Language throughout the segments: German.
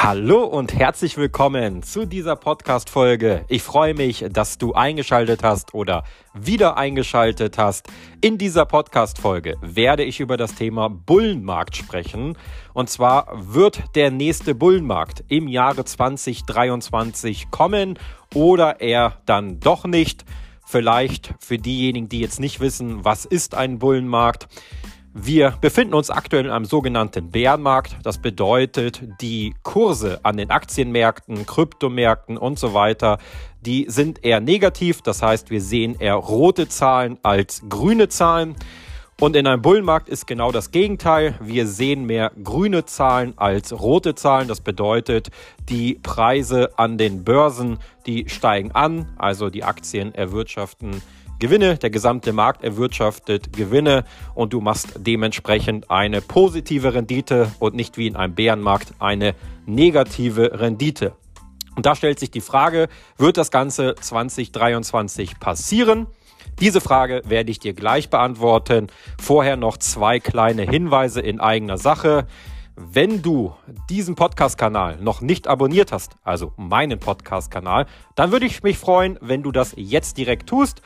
Hallo und herzlich willkommen zu dieser Podcast-Folge. Ich freue mich, dass du eingeschaltet hast oder wieder eingeschaltet hast. In dieser Podcast-Folge werde ich über das Thema Bullenmarkt sprechen. Und zwar wird der nächste Bullenmarkt im Jahre 2023 kommen oder er dann doch nicht. Vielleicht für diejenigen, die jetzt nicht wissen, was ist ein Bullenmarkt. Wir befinden uns aktuell in einem sogenannten Bärenmarkt. Das bedeutet, die Kurse an den Aktienmärkten, Kryptomärkten und so weiter, die sind eher negativ. Das heißt, wir sehen eher rote Zahlen als grüne Zahlen. Und in einem Bullenmarkt ist genau das Gegenteil. Wir sehen mehr grüne Zahlen als rote Zahlen. Das bedeutet, die Preise an den Börsen, die steigen an. Also die Aktien erwirtschaften Gewinne, der gesamte Markt erwirtschaftet Gewinne und du machst dementsprechend eine positive Rendite und nicht wie in einem Bärenmarkt eine negative Rendite. Und da stellt sich die Frage, wird das Ganze 2023 passieren? Diese Frage werde ich dir gleich beantworten. Vorher noch zwei kleine Hinweise in eigener Sache. Wenn du diesen Podcast-Kanal noch nicht abonniert hast, also meinen Podcast-Kanal, dann würde ich mich freuen, wenn du das jetzt direkt tust.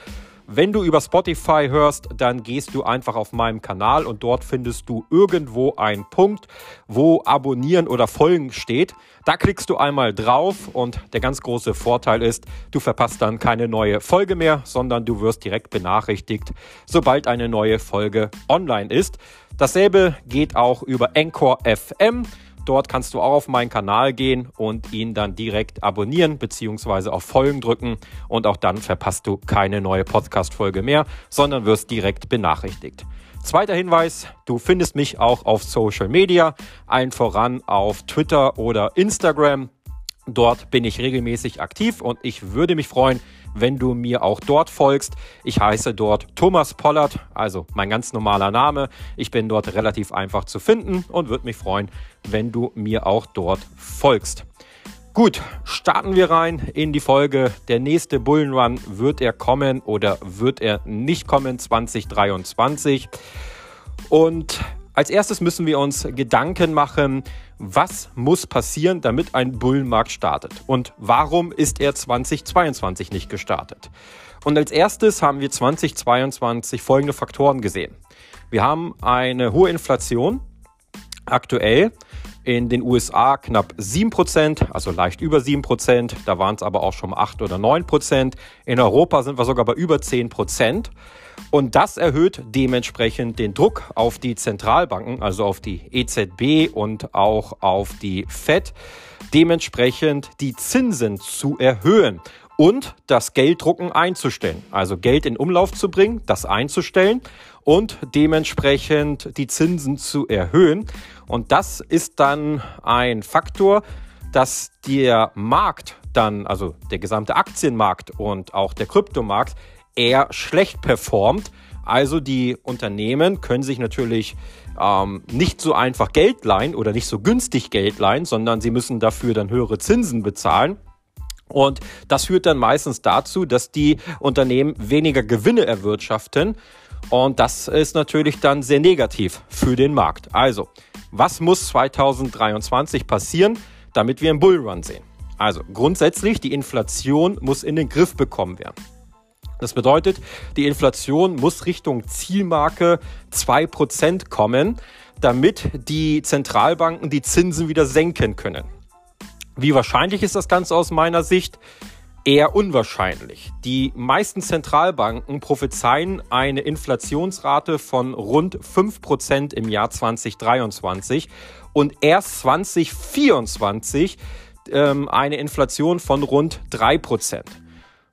Wenn du über Spotify hörst, dann gehst du einfach auf meinem Kanal und dort findest du irgendwo einen Punkt, wo Abonnieren oder Folgen steht. Da klickst du einmal drauf und der ganz große Vorteil ist, du verpasst dann keine neue Folge mehr, sondern du wirst direkt benachrichtigt, sobald eine neue Folge online ist. Dasselbe geht auch über Anchor FM. Dort kannst du auch auf meinen Kanal gehen und ihn dann direkt abonnieren bzw. auf Folgen drücken und auch dann verpasst du keine neue Podcast-Folge mehr, sondern wirst direkt benachrichtigt. Zweiter Hinweis, du findest mich auch auf Social Media, allen voran auf Twitter oder Instagram. Dort bin ich regelmäßig aktiv und ich würde mich freuen, wenn du mir auch dort folgst. Ich heiße dort Thomas Pollard, also mein ganz normaler Name. Ich bin dort relativ einfach zu finden und würde mich freuen, wenn du mir auch dort folgst. Gut, starten wir rein in die Folge. Der nächste Bullenrun, wird er kommen oder wird er nicht kommen 2023? Und als erstes müssen wir uns Gedanken machen, was muss passieren, damit ein Bullenmarkt startet und warum ist er 2022 nicht gestartet. Und als erstes haben wir 2022 folgende Faktoren gesehen. Wir haben eine hohe Inflation aktuell in den USA knapp 7%, also leicht über 7%, da waren es aber auch schon 8 oder 9%. In Europa sind wir sogar bei über 10%. Und das erhöht dementsprechend den Druck auf die Zentralbanken, also auf die EZB und auch auf die Fed, dementsprechend die Zinsen zu erhöhen und das Gelddrucken einzustellen. Also Geld in Umlauf zu bringen, das einzustellen und dementsprechend die Zinsen zu erhöhen. Und das ist dann ein Faktor, dass der Markt dann, also der gesamte Aktienmarkt und auch der Kryptomarkt eher schlecht performt. Also die Unternehmen können sich natürlich ähm, nicht so einfach Geld leihen oder nicht so günstig Geld leihen, sondern sie müssen dafür dann höhere Zinsen bezahlen. Und das führt dann meistens dazu, dass die Unternehmen weniger Gewinne erwirtschaften. Und das ist natürlich dann sehr negativ für den Markt. Also, was muss 2023 passieren, damit wir einen Bullrun sehen? Also grundsätzlich, die Inflation muss in den Griff bekommen werden. Das bedeutet, die Inflation muss Richtung Zielmarke 2% kommen, damit die Zentralbanken die Zinsen wieder senken können. Wie wahrscheinlich ist das Ganze aus meiner Sicht? Eher unwahrscheinlich. Die meisten Zentralbanken prophezeien eine Inflationsrate von rund 5% im Jahr 2023 und erst 2024 ähm, eine Inflation von rund 3%.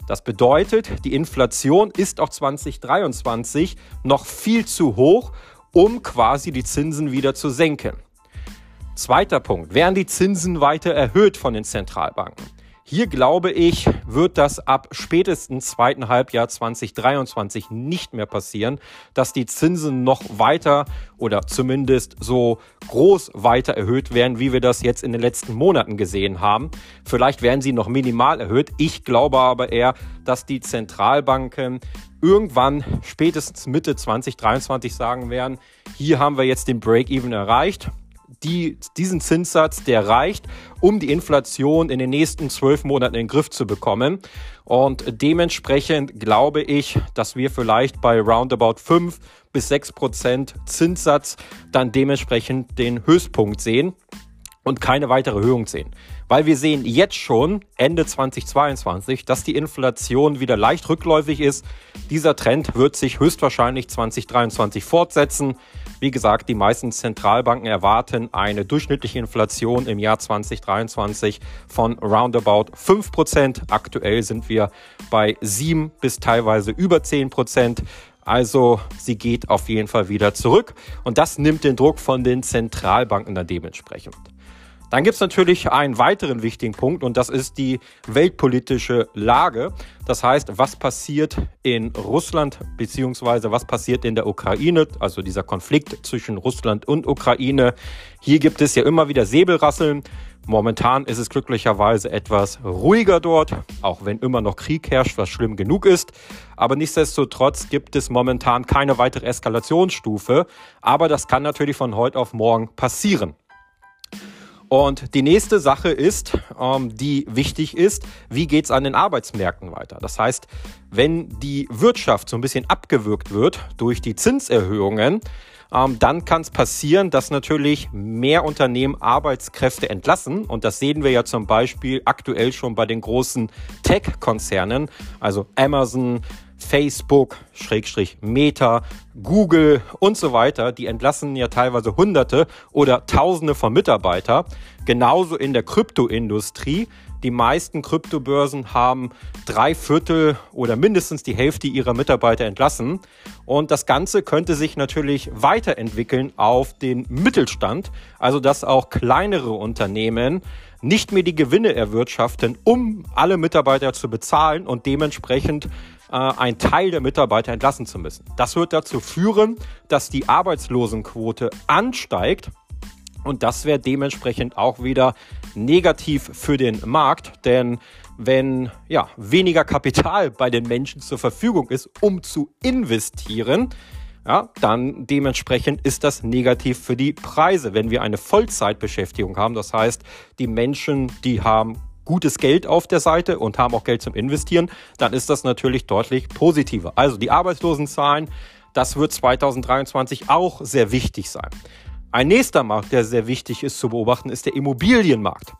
Das bedeutet, die Inflation ist auch 2023 noch viel zu hoch, um quasi die Zinsen wieder zu senken. Zweiter Punkt, werden die Zinsen weiter erhöht von den Zentralbanken? Hier glaube ich, wird das ab spätestens zweiten Halbjahr 2023 nicht mehr passieren, dass die Zinsen noch weiter oder zumindest so groß weiter erhöht werden, wie wir das jetzt in den letzten Monaten gesehen haben. Vielleicht werden sie noch minimal erhöht. Ich glaube aber eher, dass die Zentralbanken irgendwann spätestens Mitte 2023 sagen werden, hier haben wir jetzt den Break-Even erreicht die, diesen Zinssatz, der reicht, um die Inflation in den nächsten zwölf Monaten in den Griff zu bekommen. Und dementsprechend glaube ich, dass wir vielleicht bei roundabout fünf bis sechs Prozent Zinssatz dann dementsprechend den Höchstpunkt sehen und keine weitere Erhöhung sehen. Weil wir sehen jetzt schon Ende 2022, dass die Inflation wieder leicht rückläufig ist. Dieser Trend wird sich höchstwahrscheinlich 2023 fortsetzen. Wie gesagt, die meisten Zentralbanken erwarten eine durchschnittliche Inflation im Jahr 2023 von roundabout 5%. Aktuell sind wir bei 7 bis teilweise über 10%. Also sie geht auf jeden Fall wieder zurück und das nimmt den Druck von den Zentralbanken dann dementsprechend. Dann gibt es natürlich einen weiteren wichtigen Punkt und das ist die weltpolitische Lage. Das heißt, was passiert in Russland beziehungsweise was passiert in der Ukraine, also dieser Konflikt zwischen Russland und Ukraine. Hier gibt es ja immer wieder Säbelrasseln. Momentan ist es glücklicherweise etwas ruhiger dort, auch wenn immer noch Krieg herrscht, was schlimm genug ist. Aber nichtsdestotrotz gibt es momentan keine weitere Eskalationsstufe. Aber das kann natürlich von heute auf morgen passieren. Und die nächste Sache ist, ähm, die wichtig ist, wie geht's an den Arbeitsmärkten weiter? Das heißt, wenn die Wirtschaft so ein bisschen abgewürgt wird durch die Zinserhöhungen, ähm, dann kann es passieren, dass natürlich mehr Unternehmen Arbeitskräfte entlassen. Und das sehen wir ja zum Beispiel aktuell schon bei den großen Tech-Konzernen, also Amazon, Facebook, Schrägstrich Meta, Google und so weiter, die entlassen ja teilweise Hunderte oder Tausende von Mitarbeiter. Genauso in der Kryptoindustrie. Die meisten Kryptobörsen haben drei Viertel oder mindestens die Hälfte ihrer Mitarbeiter entlassen. Und das Ganze könnte sich natürlich weiterentwickeln auf den Mittelstand, also dass auch kleinere Unternehmen nicht mehr die Gewinne erwirtschaften, um alle Mitarbeiter zu bezahlen und dementsprechend äh, einen Teil der Mitarbeiter entlassen zu müssen. Das wird dazu führen, dass die Arbeitslosenquote ansteigt. Und das wäre dementsprechend auch wieder negativ für den Markt, denn wenn ja, weniger Kapital bei den Menschen zur Verfügung ist, um zu investieren, ja, dann dementsprechend ist das negativ für die Preise. Wenn wir eine Vollzeitbeschäftigung haben, das heißt, die Menschen, die haben gutes Geld auf der Seite und haben auch Geld zum Investieren, dann ist das natürlich deutlich positiver. Also die Arbeitslosenzahlen, das wird 2023 auch sehr wichtig sein. Ein nächster Markt, der sehr wichtig ist zu beobachten, ist der Immobilienmarkt.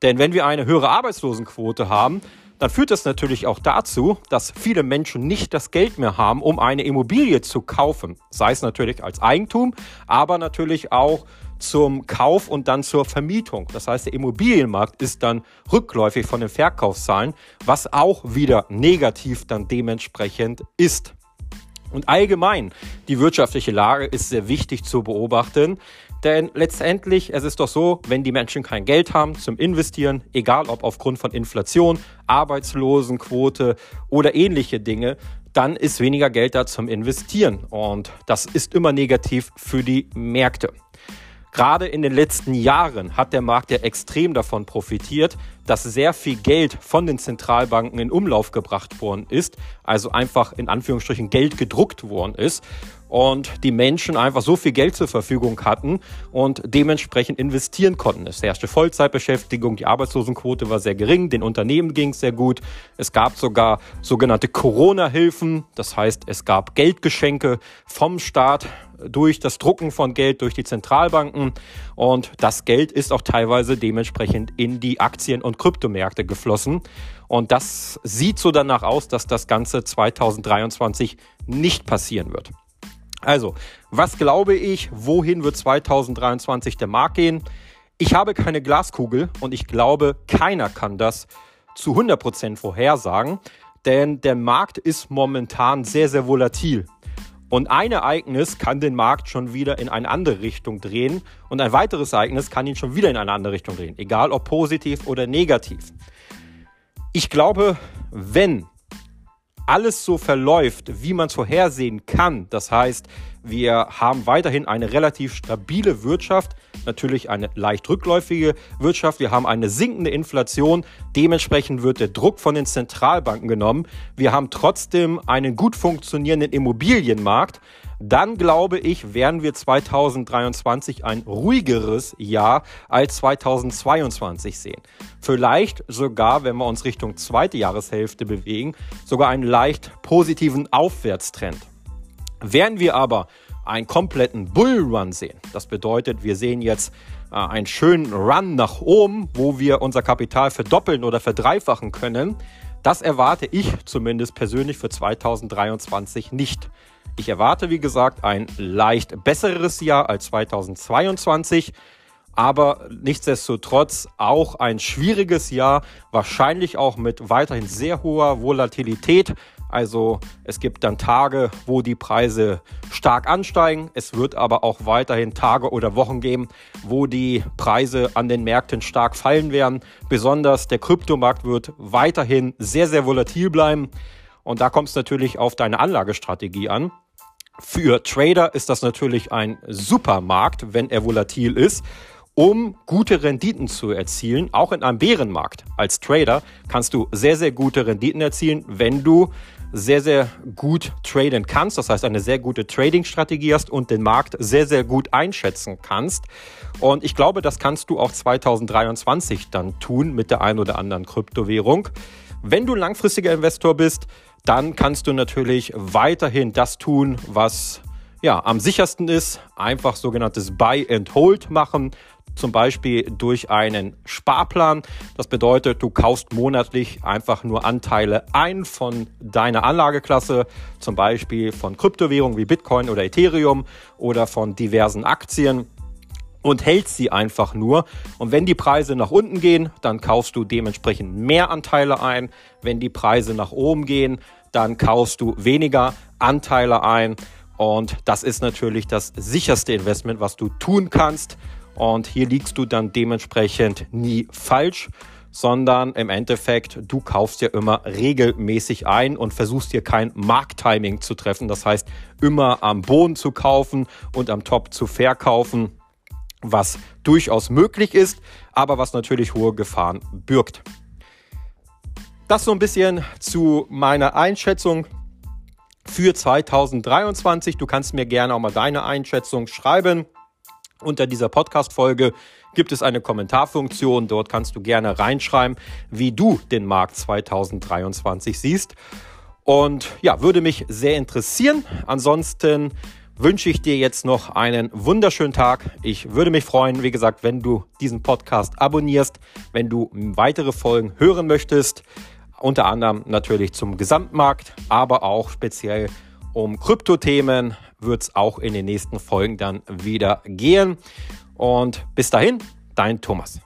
Denn wenn wir eine höhere Arbeitslosenquote haben, dann führt das natürlich auch dazu, dass viele Menschen nicht das Geld mehr haben, um eine Immobilie zu kaufen. Sei es natürlich als Eigentum, aber natürlich auch zum Kauf und dann zur Vermietung. Das heißt, der Immobilienmarkt ist dann rückläufig von den Verkaufszahlen, was auch wieder negativ dann dementsprechend ist. Und allgemein, die wirtschaftliche Lage ist sehr wichtig zu beobachten, denn letztendlich, es ist doch so, wenn die Menschen kein Geld haben zum Investieren, egal ob aufgrund von Inflation, Arbeitslosenquote oder ähnliche Dinge, dann ist weniger Geld da zum Investieren. Und das ist immer negativ für die Märkte. Gerade in den letzten Jahren hat der Markt ja extrem davon profitiert, dass sehr viel Geld von den Zentralbanken in Umlauf gebracht worden ist, also einfach in Anführungsstrichen Geld gedruckt worden ist und die Menschen einfach so viel Geld zur Verfügung hatten und dementsprechend investieren konnten. Es herrschte Vollzeitbeschäftigung, die Arbeitslosenquote war sehr gering, den Unternehmen ging es sehr gut. Es gab sogar sogenannte Corona-Hilfen, das heißt es gab Geldgeschenke vom Staat durch das Drucken von Geld durch die Zentralbanken. Und das Geld ist auch teilweise dementsprechend in die Aktien- und Kryptomärkte geflossen. Und das sieht so danach aus, dass das Ganze 2023 nicht passieren wird. Also, was glaube ich, wohin wird 2023 der Markt gehen? Ich habe keine Glaskugel und ich glaube, keiner kann das zu 100% vorhersagen, denn der Markt ist momentan sehr, sehr volatil. Und ein Ereignis kann den Markt schon wieder in eine andere Richtung drehen und ein weiteres Ereignis kann ihn schon wieder in eine andere Richtung drehen, egal ob positiv oder negativ. Ich glaube, wenn alles so verläuft, wie man es vorhersehen kann, das heißt, wir haben weiterhin eine relativ stabile Wirtschaft, natürlich eine leicht rückläufige Wirtschaft. Wir haben eine sinkende Inflation. Dementsprechend wird der Druck von den Zentralbanken genommen. Wir haben trotzdem einen gut funktionierenden Immobilienmarkt. dann glaube ich, werden wir 2023 ein ruhigeres Jahr als 2022 sehen. Vielleicht sogar, wenn wir uns Richtung zweite Jahreshälfte bewegen, sogar einen leicht positiven Aufwärtstrend. Werden wir aber einen kompletten Bullrun sehen, das bedeutet, wir sehen jetzt äh, einen schönen Run nach oben, wo wir unser Kapital verdoppeln oder verdreifachen können, das erwarte ich zumindest persönlich für 2023 nicht. Ich erwarte, wie gesagt, ein leicht besseres Jahr als 2022, aber nichtsdestotrotz auch ein schwieriges Jahr, wahrscheinlich auch mit weiterhin sehr hoher Volatilität, also es gibt dann Tage, wo die Preise stark ansteigen. Es wird aber auch weiterhin Tage oder Wochen geben, wo die Preise an den Märkten stark fallen werden. Besonders der Kryptomarkt wird weiterhin sehr, sehr volatil bleiben. Und da kommt es natürlich auf deine Anlagestrategie an. Für Trader ist das natürlich ein super Markt, wenn er volatil ist um gute Renditen zu erzielen, auch in einem Bärenmarkt. Als Trader kannst du sehr, sehr gute Renditen erzielen, wenn du sehr, sehr gut traden kannst, das heißt eine sehr gute Trading-Strategie hast und den Markt sehr, sehr gut einschätzen kannst. Und ich glaube, das kannst du auch 2023 dann tun mit der einen oder anderen Kryptowährung. Wenn du langfristiger Investor bist, dann kannst du natürlich weiterhin das tun, was ja, am sichersten ist, einfach sogenanntes Buy and Hold machen zum Beispiel durch einen Sparplan. Das bedeutet, du kaufst monatlich einfach nur Anteile ein von deiner Anlageklasse, zum Beispiel von Kryptowährungen wie Bitcoin oder Ethereum oder von diversen Aktien und hältst sie einfach nur. Und wenn die Preise nach unten gehen, dann kaufst du dementsprechend mehr Anteile ein. Wenn die Preise nach oben gehen, dann kaufst du weniger Anteile ein. Und das ist natürlich das sicherste Investment, was du tun kannst. Und hier liegst du dann dementsprechend nie falsch, sondern im Endeffekt, du kaufst ja immer regelmäßig ein und versuchst hier kein Markttiming zu treffen. Das heißt, immer am Boden zu kaufen und am Top zu verkaufen, was durchaus möglich ist, aber was natürlich hohe Gefahren birgt. Das so ein bisschen zu meiner Einschätzung für 2023. Du kannst mir gerne auch mal deine Einschätzung schreiben. Unter dieser Podcast-Folge gibt es eine Kommentarfunktion. Dort kannst du gerne reinschreiben, wie du den Markt 2023 siehst. Und ja, würde mich sehr interessieren. Ansonsten wünsche ich dir jetzt noch einen wunderschönen Tag. Ich würde mich freuen, wie gesagt, wenn du diesen Podcast abonnierst, wenn du weitere Folgen hören möchtest. Unter anderem natürlich zum Gesamtmarkt, aber auch speziell um Kryptothemen wird es auch in den nächsten Folgen dann wieder gehen. Und bis dahin, dein Thomas.